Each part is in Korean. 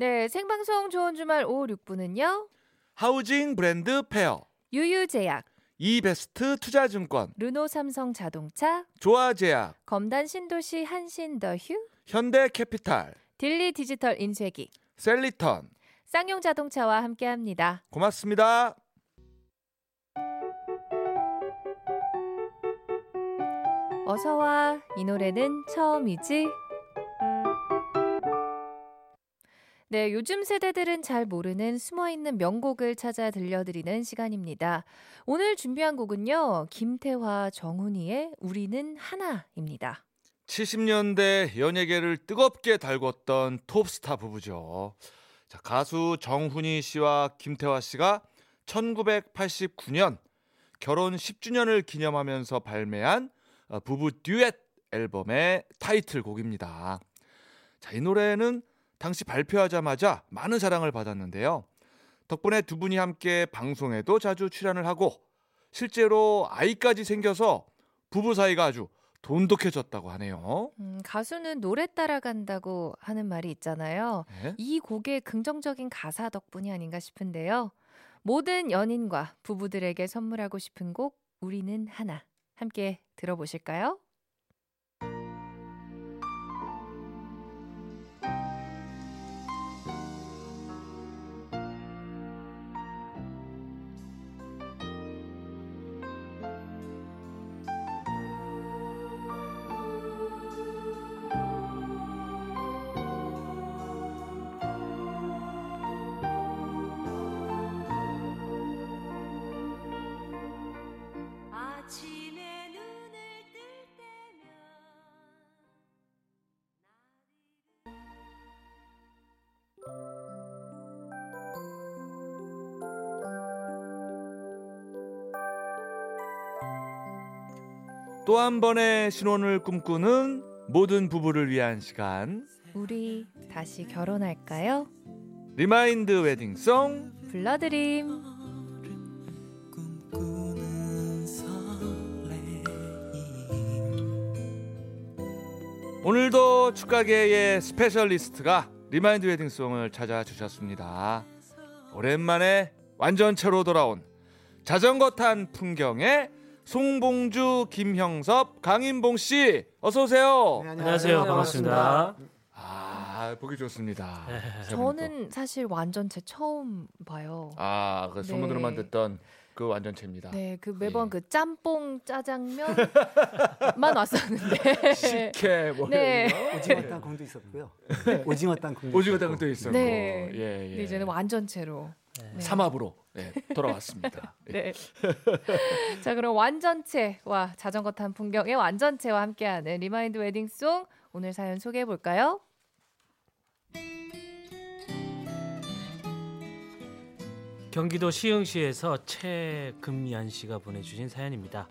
네, 생방송 좋은 주말 5, 6부는요. 하우징 브랜드 페어 유유제약 이베스트 투자증권 르노 삼성 자동차 조아제약 검단 신도시 한신 더휴 현대캐피탈 딜리 디지털 인쇄기 셀리턴 쌍용 자동차와 함께합니다. 고맙습니다. 어서와 이 노래는 처음이지. 네, 요즘 세대들은 잘 모르는 숨어있는 명곡을 찾아 들려드리는 시간입니다. 오늘 준비한 곡은요, 김태화, 정훈이의 우리는 하나입니다. 70년대 연예계를 뜨겁게 달궜던 톱스타 부부죠. 자, 가수 정훈이 씨와 김태화 씨가 1989년 결혼 10주년을 기념하면서 발매한 어, 부부 듀엣 앨범의 타이틀곡입니다. 자, 이 노래는 당시 발표하자마자 많은 사랑을 받았는데요. 덕분에 두 분이 함께 방송에도 자주 출연을 하고 실제로 아이까지 생겨서 부부 사이가 아주 돈독해졌다고 하네요. 음, 가수는 노래 따라간다고 하는 말이 있잖아요. 네? 이 곡의 긍정적인 가사 덕분이 아닌가 싶은데요. 모든 연인과 부부들에게 선물하고 싶은 곡 우리는 하나 함께 들어보실까요? 또 한 번의 신혼을 꿈꾸는 모든 부부를 위한 시간 우리 다시 결혼할까요? 리마인드 웨딩송 불러드림. 오늘도 축가계의 스페셜리스트가 리마인드 웨딩송을 찾아주셨습니다. 오랜만에 완전체로 돌아온 자전거 탄 풍경의 송봉주, 김형섭, 강인봉 씨 어서 오세요. 안녕하세요. 반갑습니다. 아 보기 좋습니다. 저는 사실 완전체 처음 봐요. 아그 소문으로만 네. 듣던 그 완전체입니다. 네, 그 매번 예. 그 짬뽕 짜장면만 왔었는데. 식혜 뭐 네. 오징어 땅콩도 있었고요. 오징어 땅콩도 오징어. 땅도 있었고 네. 예, 예. 이제는 완전체로. 네. 삼합으로 예, 돌아왔습니다. 네. 자, 그럼 완전체와 자전거 탄 풍경의 완전체와 함께하는 리마인드 웨딩송 오늘 사연 소개해 볼까요? 경기도 시흥시에서 최금연 씨가 보내주신 사연입니다.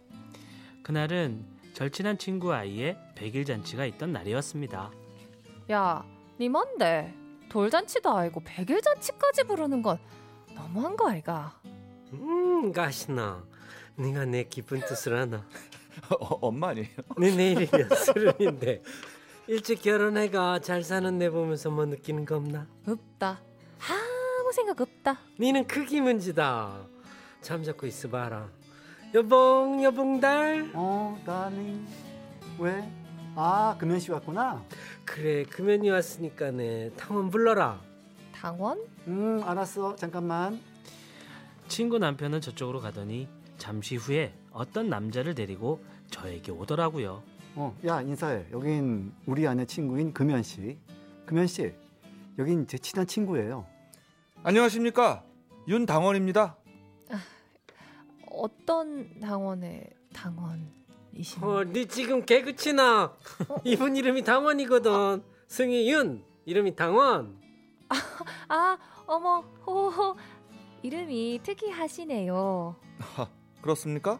그날은 절친한 친구 아이의 백일 잔치가 있던 날이었습니다. 야, 니 뭔데? 돌잔치도 아니고 백일잔치까지 부르는 건 너무한 거 아이가? 음, 가시나. 네가 내 기쁜 뜻을 아나. 어, 엄마 아니에요? 내 내일이면 서른인데 일찍 결혼해가 잘 사는 내 보면서 뭐 느끼는 거 없나? 없다. 아무 생각 없다. 니는 크기 문제다. 잠자고 있어봐라. 여봉 여봉달. 어, 나니 왜? 아, 금연 씨 왔구나. 그래 금연이 왔으니까네 탕원 불러라. 당원? 음, 알았어. 잠깐만. 친구 남편은 저쪽으로 가더니 잠시 후에 어떤 남자를 데리고 저에게 오더라고요. 어, 야, 인사해. 여긴 우리 아내 친구인 금연 씨. 금연 씨. 여긴 제 친한 친구예요. 안녕하십니까 윤 당원입니다. 어떤 당원의 당원이신? 어, 니 지금 개그 치나? 이분 이름이 당원이거든. 승희 윤 이름이 당원. 아, 어머, 호호. 이름이 특이하시네요. 그렇습니까?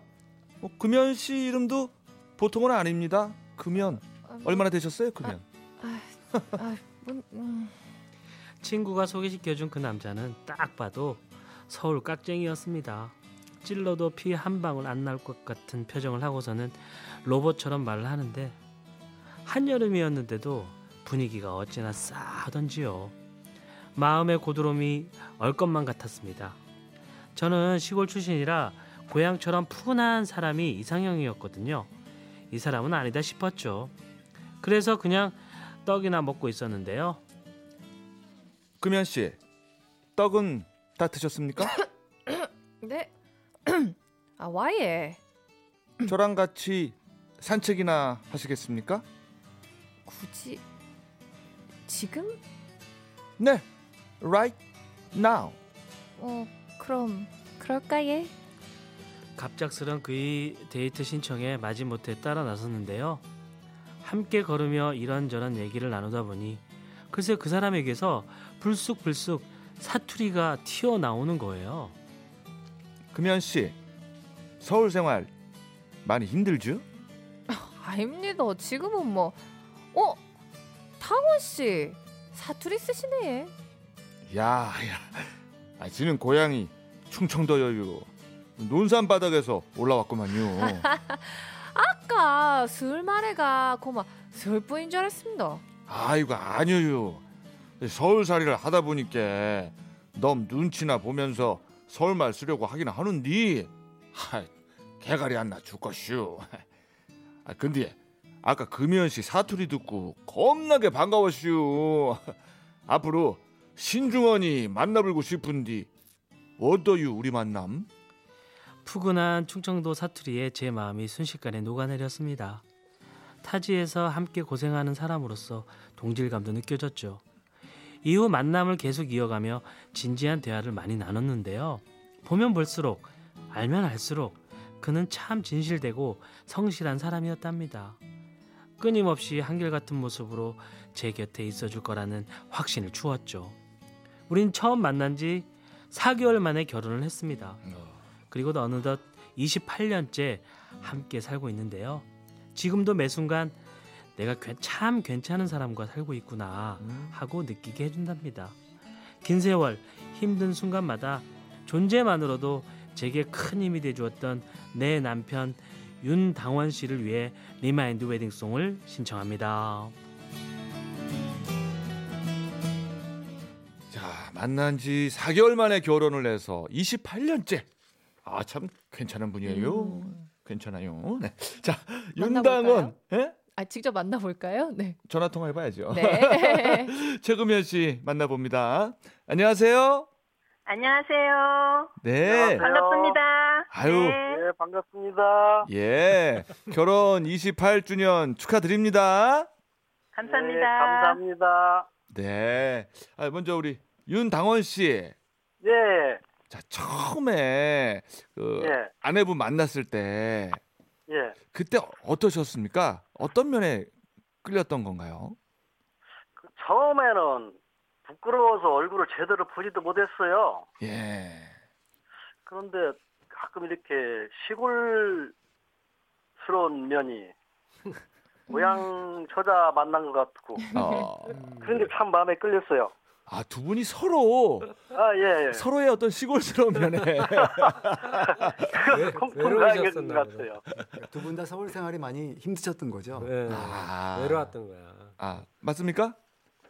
뭐, 금연 씨 이름도 보통은 아닙니다. 금연 아, 뭐, 얼마나 되셨어요? 금연. 아, 뭐, 음. 친구가 소개시켜준 그 남자는 딱 봐도 서울 깍쟁이였습니다. 찔러도 피 한 방울 안 나올 것 같은 표정을 하고서는 로봇처럼 말을 하는데 한여름이었는데도 분위기가 어찌나 싸하던지요. 마음의 고드름이 얼 것만 같았습니다. 저는 시골 출신이라 고향처럼 푸근한 사람이 이상형이었거든요. 이 사람은 아니다 싶었죠. 그래서 그냥 떡이나 먹고 있었는데요. 금연 씨 떡은 다 드셨습니까? 네. 아, 와예. 저랑 같이 산책이나 하시겠습니까? 굳이 지금? 네, right now. 어, 그럼 그럴까 예? 갑작스런 그의 데이트 신청에 마지못해 따라 나섰는데요. 함께 걸으며 이런저런 얘기를 나누다 보니 글쎄 그 사람에게서 불쑥불쑥 사투리가 튀어나오는 거예요. 금연 씨 서울 생활 많이 힘들죠? 아닙니다. 지금은 뭐 어? 탕원 씨 사투리 쓰시네. 야, 야, 아, 지는 고향이 충청도 여유. 논산 바닥에서 올라왔구만요. 아까 술만해가 고마 술뿐인 줄 알았습니다. 아이고 아니요. 서울살이를 하다 보니까 넘 눈치나 보면서 서울말 쓰려고 하긴 하는데, 하, 개갈이 안나 죽겠슈. 아 근데 아까 금연 씨 사투리 듣고 겁나게 반가웠슈. 앞으로 신중원이 만나보고 싶은디 어떠유 우리 만남? 푸근한 충청도 사투리에 제 마음이 순식간에 녹아내렸습니다. 타지에서 함께 고생하는 사람으로서 동질감도 느껴졌죠. 이후 만남을 계속 이어가며 진지한 대화를 많이 나눴는데요. 보면 볼수록 알면 알수록 그는 참 진실되고 성실한 사람이었답니다. 끊임없이 한결같은 모습으로 제 곁에 있어줄 거라는 확신을 주었죠. 우린 처음 만난 지 4개월 만에 결혼을 했습니다. 그리고 어느덧 28년째 함께 살고 있는데요. 지금도 매 순간 내가 괜- 참 괜찮은 사람과 살고 있구나 하고 느끼게 해준답니다. 긴 세월 힘든 순간마다 존재만으로도 제게 큰 힘이 돼 주었던 내 남편 윤당원 씨를 위해 리마인드 웨딩송을 신청합니다. 만난 지 4개월 만에 결혼을 해서 28년째. 아 참 괜찮은 분이에요. 괜찮아요. 네. 자 윤당원, 예? 아 직접 만나볼까요? 네. 전화 통화 해 봐야죠. 네. 최금현 씨 만나봅니다. 안녕하세요. 안녕하세요. 네. 반갑습니다. 아유. 네. 네, 반갑습니다. 예. 결혼 28주년 축하드립니다. 감사합니다. 네, 감사합니다. 네. 아, 먼저 우리 윤당원 씨. 예, 자, 처음에 그 예. 아내분 만났을 때 예. 그때 어떠셨습니까? 어떤 면에 끌렸던 건가요? 그 처음에는 부끄러워서 얼굴을 제대로 보지도 못했어요. 예. 그런데 가끔 이렇게 시골스러운 면이 고향 처자 만난 것 같고 어. 그런 게 참 마음에 끌렸어요. 아, 두 분이 서로 아, 예, 예. 서로의 어떤 시골스러운 면에 외- 외로우셨었나. 같아요. 두 분 다 서울 생활이 많이 힘드셨던 거죠. 네, 아. 외로웠던 거야. 아, 맞습니까?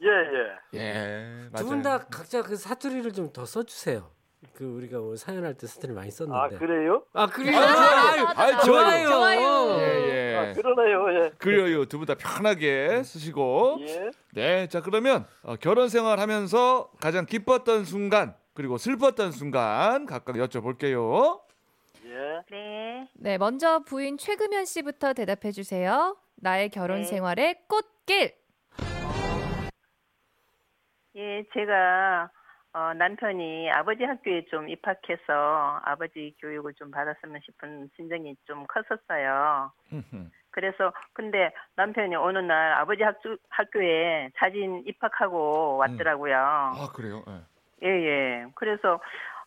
예, 예. 예. 두 맞아요. 분다 각자 그 사투리를 좀 더 써 주세요. 그 우리가 오늘 사연할 때 사투리 많이 아, 썼는데. 그래요? 아 그래요? 아유, 아유, 좋아요. 좋아요. 예, 아, 예. 그러네요. 예. 그래요. 두 분 다 편하게 쓰시고. 예. 네, 자 그러면 어, 결혼 생활하면서 가장 기뻤던 순간 그리고 슬펐던 순간 각각 여쭤볼게요. 예. 네. 네, 먼저 부인 최금현 씨부터 대답해 주세요. 나의 결혼 네. 생활의 꽃길. 예, 제가 어, 남편이 아버지 학교에 좀 입학해서 아버지 교육을 좀 받았으면 싶은 심정이 좀 컸었어요. 그래서 근데 남편이 어느 날 아버지 학교, 학교에 사진 입학하고 왔더라고요. 아 그래요? 예. 예, 예. 그래서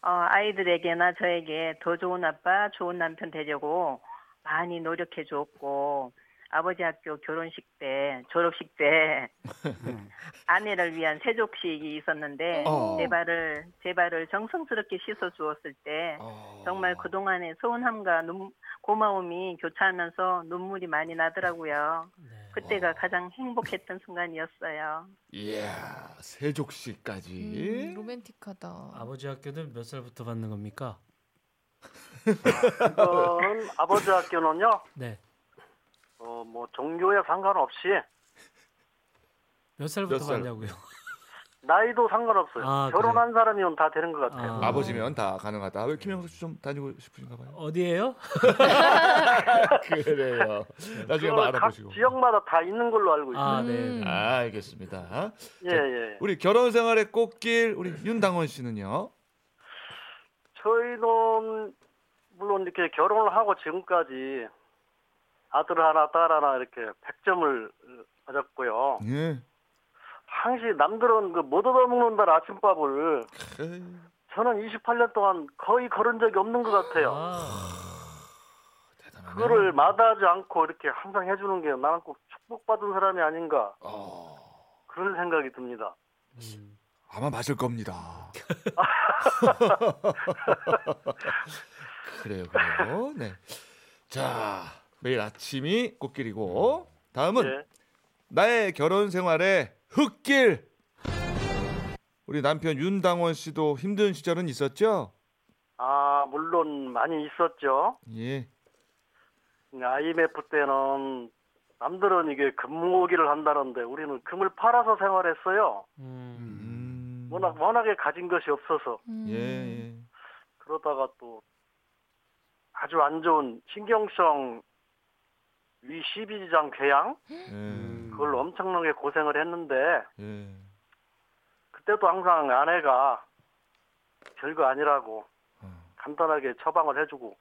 어, 아이들에게나 저에게 더 좋은 아빠, 좋은 남편 되려고 많이 노력해 줬고 아버지 학교 결혼식 때, 졸업식 때 아내를 위한 세족식이 있었는데 어. 제 발을 제 발을 정성스럽게 씻어 주었을 때 어. 정말 그 동안의 서운함과 눈, 고마움이 교차하면서 눈물이 많이 나더라고요. 네. 그때가 가장 행복했던 순간이었어요. 이야 세족식까지. 음, 로맨틱하다. 아버지 학교는 몇 살부터 받는 겁니까? 그거는 아버지 학교는요. 네. 어, 뭐 종교에 상관없이 몇 살부터 몇 살? 받냐고요? 나이도 상관없어요. 아, 결혼한 사람이면 다 되는 것 같아요. 아. 아버지면 다 가능하다. 왜 김영석 씨좀 다니고 싶으신가 봐요. 어디에요? 그래요. 나중에 한번 각 알아보시고. 지역마다 다 있는 걸로 알고 있어요. 아, 음. 네. 아, 알겠습니다. 예, 예. 우리 결혼 생활의 꽃길 우리 윤당원 씨는요? 저희는 물론 이렇게 결혼을 하고 지금까지 아들 하나, 딸 하나 이렇게 100점을 맞았고요. 예. 항시 남들은 그못 얻어먹는다는 아침밥을 에이, 저는 28년 동안 거의 걸은 적이 없는 것 같아요. 아, 대단하네. 그거를 마다하지 않고 이렇게 항상 해주는 게 나는 꼭 축복받은 사람이 아닌가 어, 그런 생각이 듭니다. 음. 아마 맞을 겁니다. 그래요, 그래요. 네. 자, 매일 아침이 꽃길이고 다음은 예. 나의 결혼 생활의 흙길. 우리 남편 윤당원 씨도 힘든 시절은 있었죠? 아 물론 많이 있었죠. 예. IMF 때는 남들은 이게 금모기를 한다는데 우리는 금을 팔아서 생활했어요. 음. 음. 워낙 워낙에 가진 것이 없어서 음. 예, 예. 그러다가 또 아주 안 좋은 신경성 위 12지장 궤양 예. 그걸로 엄청나게 고생을 했는데 예. 그때도 항상 아내가 별거 아니라고 어. 간단하게 처방을 해주고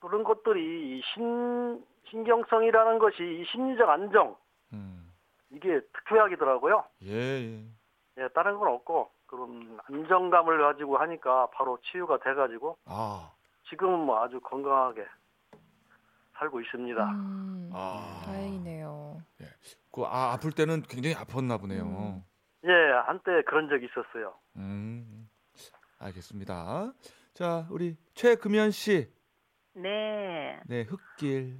그런 것들이 이 신, 신경성이라는 것이 이 심리적 안정 음. 이게 특효약이더라고요. 예, 예. 예, 다른 건 없고 그런 안정감을 가지고 하니까 바로 치유가 돼가지고 아. 지금은 뭐 아주 건강하게 살고 있습니다. 음, 아. 다행이네요. 그 아, 아플 때는 굉장히 아팠나 보네요. 음. 예, 한때 그런 적이 있었어요. 음. 알겠습니다. 자, 우리 최금연 씨. 네. 네, 흙길.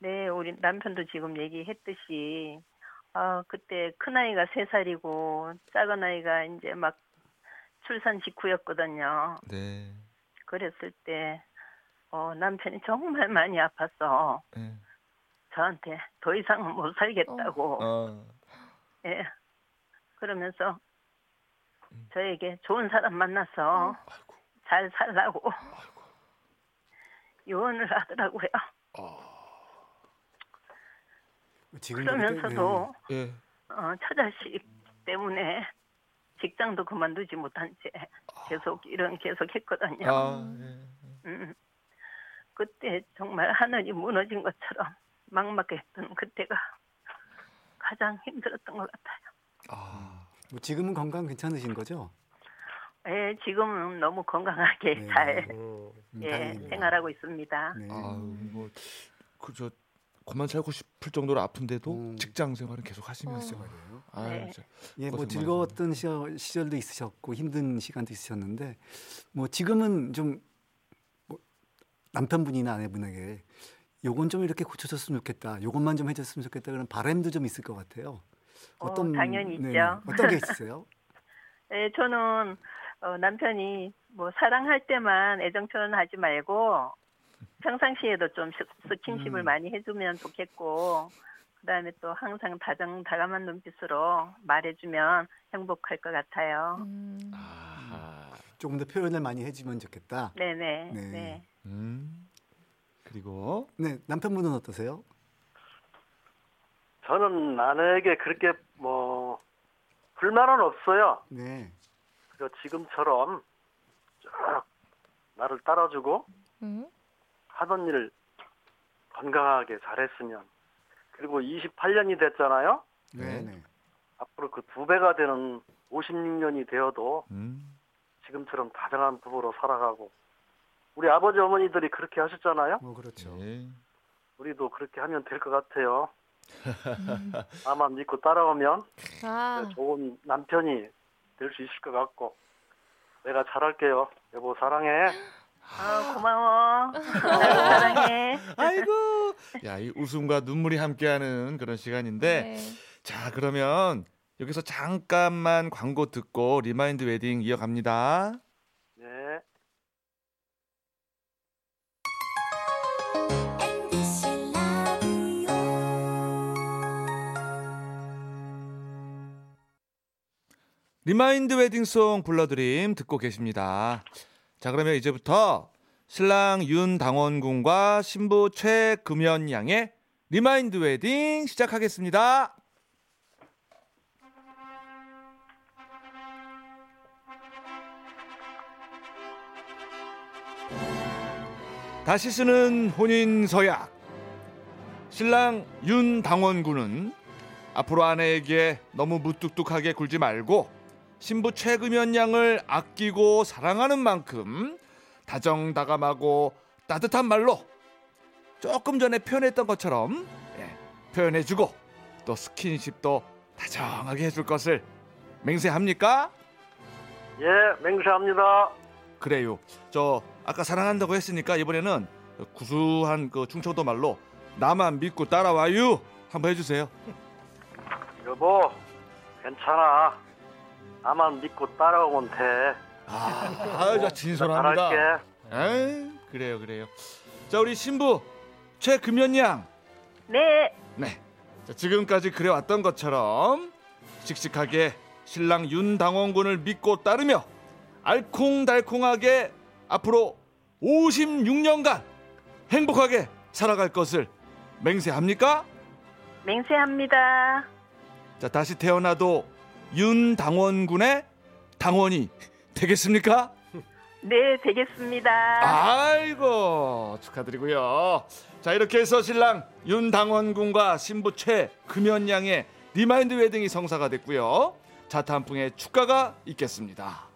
네, 우리 남편도 지금 얘기했듯이, 아, 그때 큰아이가 세살이고 작은 아이가 이제 막 출산 직후였거든요. 네. 그랬을 때, 어, 남편이 정말 많이 아팠어. 예. 저한테 더 이상은 못 살겠다고. 어. 예. 그러면서 저에게 좋은 사람 만나서 아이고. 잘 살라고 유언을 하더라고요. 지금도 그러면서도 예. 어, 처자식 때문에 직장도 그만두지 못한 채 계속 일은 계속 했거든요. 아, 예. 음. 그때 정말 하늘이 무너진 것처럼 막막했던 그때가 가장 힘들었던 것 같아요. 아. 뭐 지금은 건강 괜찮으신 거죠? 예, 지금은 너무 건강하게 네. 잘 음, 음, 예, 다행입니다. 생활하고 있습니다. 네. 아유, 뭐 그저 그만 살고 싶을 정도로 아픈데도 음. 직장 생활은 계속 하시면서. 그래요. 아유, 네. 예, 뭐 즐거웠던 시절, 시절도 있으셨고 힘든 시간도 있으셨는데 뭐 지금은 좀뭐 남편분이나 아내분에게 요건 좀 이렇게 고쳐줬으면 좋겠다. 요것만 좀 해줬으면 좋겠다. 그런 바람도 좀 있을 것 같아요. 어, 당연히 네, 있죠. 어떤 게 있으세요? 예, 저는 어, 남편이 뭐 사랑할 때만 애정 표현하지 말고 평상시에도 좀 스- 스킨십을 음. 많이 해주면 좋겠고 그다음에 또 항상 다정 다감한 눈빛으로 말해주면 행복할 것 같아요. 음. 아하. 조금 더 표현을 많이 해주면 좋겠다. 네네. 네. 네. 음. 그리고 네, 남편분은 어떠세요? 저는 아내에게 그렇게 뭐 불만은 없어요. 네. 그리고 지금처럼 쭉 나를 따라주고 음? 하던 일을 건강하게 잘했으면 그리고 28년이 됐잖아요. 네, 네. 앞으로 그 두 배가 되는 56년이 되어도 음. 지금처럼 다정한 부부로 살아가고 우리 아버지 어머니들이 그렇게 하셨잖아요. 뭐 그렇죠. 예. 우리도 그렇게 하면 될 것 같아요. 나만 믿고 따라오면 아, 좋은 남편이 될 수 있을 것 같고 내가 잘할게요. 여보 사랑해. 아, 고마워. 나도 사랑해. 아이고. 야, 이 웃음과 눈물이 함께하는 그런 시간인데. 네. 자, 그러면 여기서 잠깐만 광고 듣고 remind wedding 이어갑니다. remind wedding song 불러드림 듣고 계십니다. 자, 그러면 이제부터 신랑 윤당원 군과 신부 최금연 양의 remind wedding 시작하겠습니다. 다시 쓰는 혼인 서약. 신랑 윤당원 군은 앞으로 아내에게 너무 무뚝뚝하게 굴지 말고 신부 최금연 양을 아끼고 사랑하는 만큼 다정다감하고 따뜻한 말로 조금 전에 표현했던 것처럼 예, 표현해주고 또 스킨십도 다정하게 해줄 것을 맹세합니까? 예, 맹세합니다. 그래요. 저 아까 사랑한다고 했으니까 이번에는 구수한 그 충청도 말로 나만 믿고 따라와요 한번 해주세요. 여보, 괜찮아. 나만 믿고 따라오면 돼. 아, 아유, 나 진솔합니다. 잘할게. 에이, 그래요, 그래요. 자, 우리 신부 최금연 양. 네. 네. 자, 지금까지 그래왔던 것처럼 씩씩하게 신랑 윤당원 군을 믿고 따르며 알콩달콩하게 앞으로 56년간 행복하게 살아갈 것을 맹세합니까? 맹세합니다. 자, 다시 태어나도 윤 당원 군의 당원이 되겠습니까? 네, 되겠습니다. 아이고 축하드리고요. 자 이렇게 해서 신랑 윤당원 군과 신부 최금연 양의 remind wedding이 성사가 됐고요. 자타 한 풍의 축가가 있겠습니다.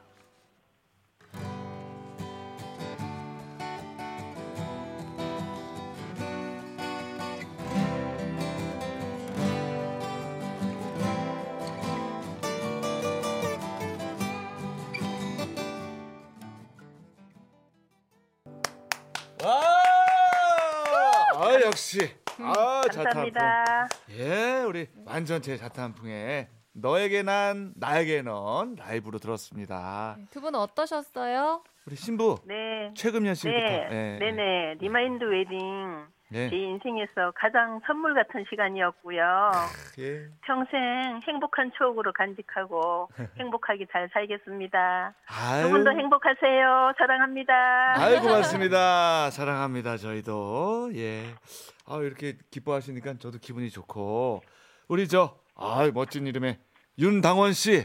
아 역시 아 자타 한 풍. 감사합니다. 예, 우리 완전체 자타 한 풍에 너에게 난 나에게 넌 라이브로 들었습니다. 두 분 어떠셨어요? 우리 신부 네. 최금연 씨부터. 네, 예, 네네. remind wedding 예. 제 인생에서 가장 선물 같은 시간이었고요. 예. 평생 행복한 추억으로 간직하고 행복하게 잘 살겠습니다. 두 분도 행복하세요. 사랑합니다. 아유 고맙습니다. 사랑합니다. 저희도 예. 아 이렇게 기뻐하시니까 저도 기분이 좋고 우리 저아 멋진 이름의 윤당원 씨.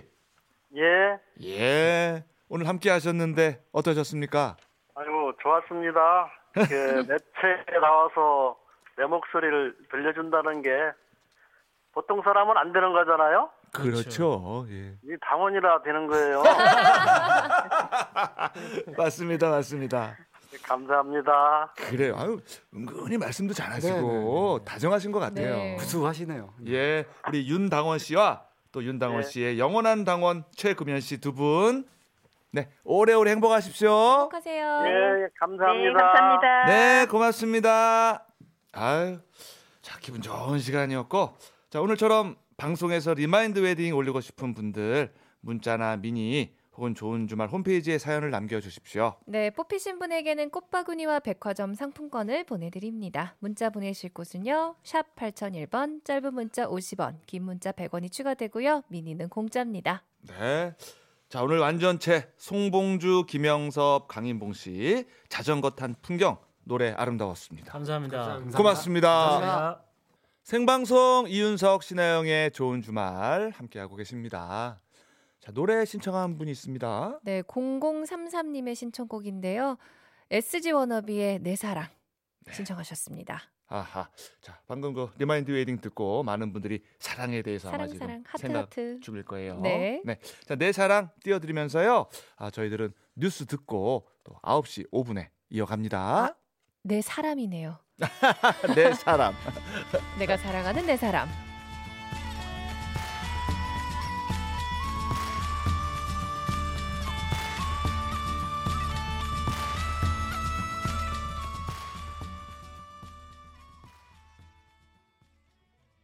예. 예. 오늘 함께 하셨는데 어떠셨습니까? 아이고, 좋았습니다. 이렇게 매체에 나와서 내 목소리를 들려준다는 게 보통 사람은 안 되는 거잖아요. 그렇죠. 예. 이 당원이라 되는 거예요. 맞습니다. 맞습니다. 감사합니다. 그래요. 아유, 은근히 말씀도 잘하시고 다정하신 것 같아요. 네. 구수하시네요. 예, 우리 윤당원 씨와 또 윤당원 네. 씨의 영원한 당원 최금연 씨 두 분, 네 오래오래 행복하십시오. 행복하세요. 예, 네, 감사합니다. 감사합니다. 네, 고맙습니다. 아유, 자 기분 좋은 시간이었고, 자 오늘처럼 방송에서 remind wedding 올리고 싶은 분들 문자나 미니 혹은 좋은 주말 홈페이지에 사연을 남겨주십시오. 네, 뽑히신 분에게는 꽃바구니와 백화점 상품권을 보내드립니다. 문자 보내실 곳은요. 샵 8001번, 짧은 문자 50원, 긴 문자 100원이 추가되고요. 미니는 공짜입니다. 네. 자 오늘 완전체 송봉주, 김영섭, 강인봉 씨 자전거 탄 풍경 노래 아름다웠습니다. 감사합니다. 고맙습니다. 감사합니다. 생방송 이윤석 신아영의 좋은 주말 함께하고 계십니다. 자 노래 신청한 분이 있습니다. 네, 0033님의 신청곡인데요. SG 워너비의 내 사랑. 신청하셨습니다. 아하. 자, 방금 그 remind wedding 듣고 많은 분들이 사랑에 대해서 아마 사랑 지금 사랑 하트 생각 하트. 중일 거예요. 네. 자, 내 사랑 띄워드리면서요. 아, 저희들은 뉴스 듣고 또 9시 5분에 이어갑니다. 내 사람이네요. 내 사람. 내가 사랑하는 내 사람.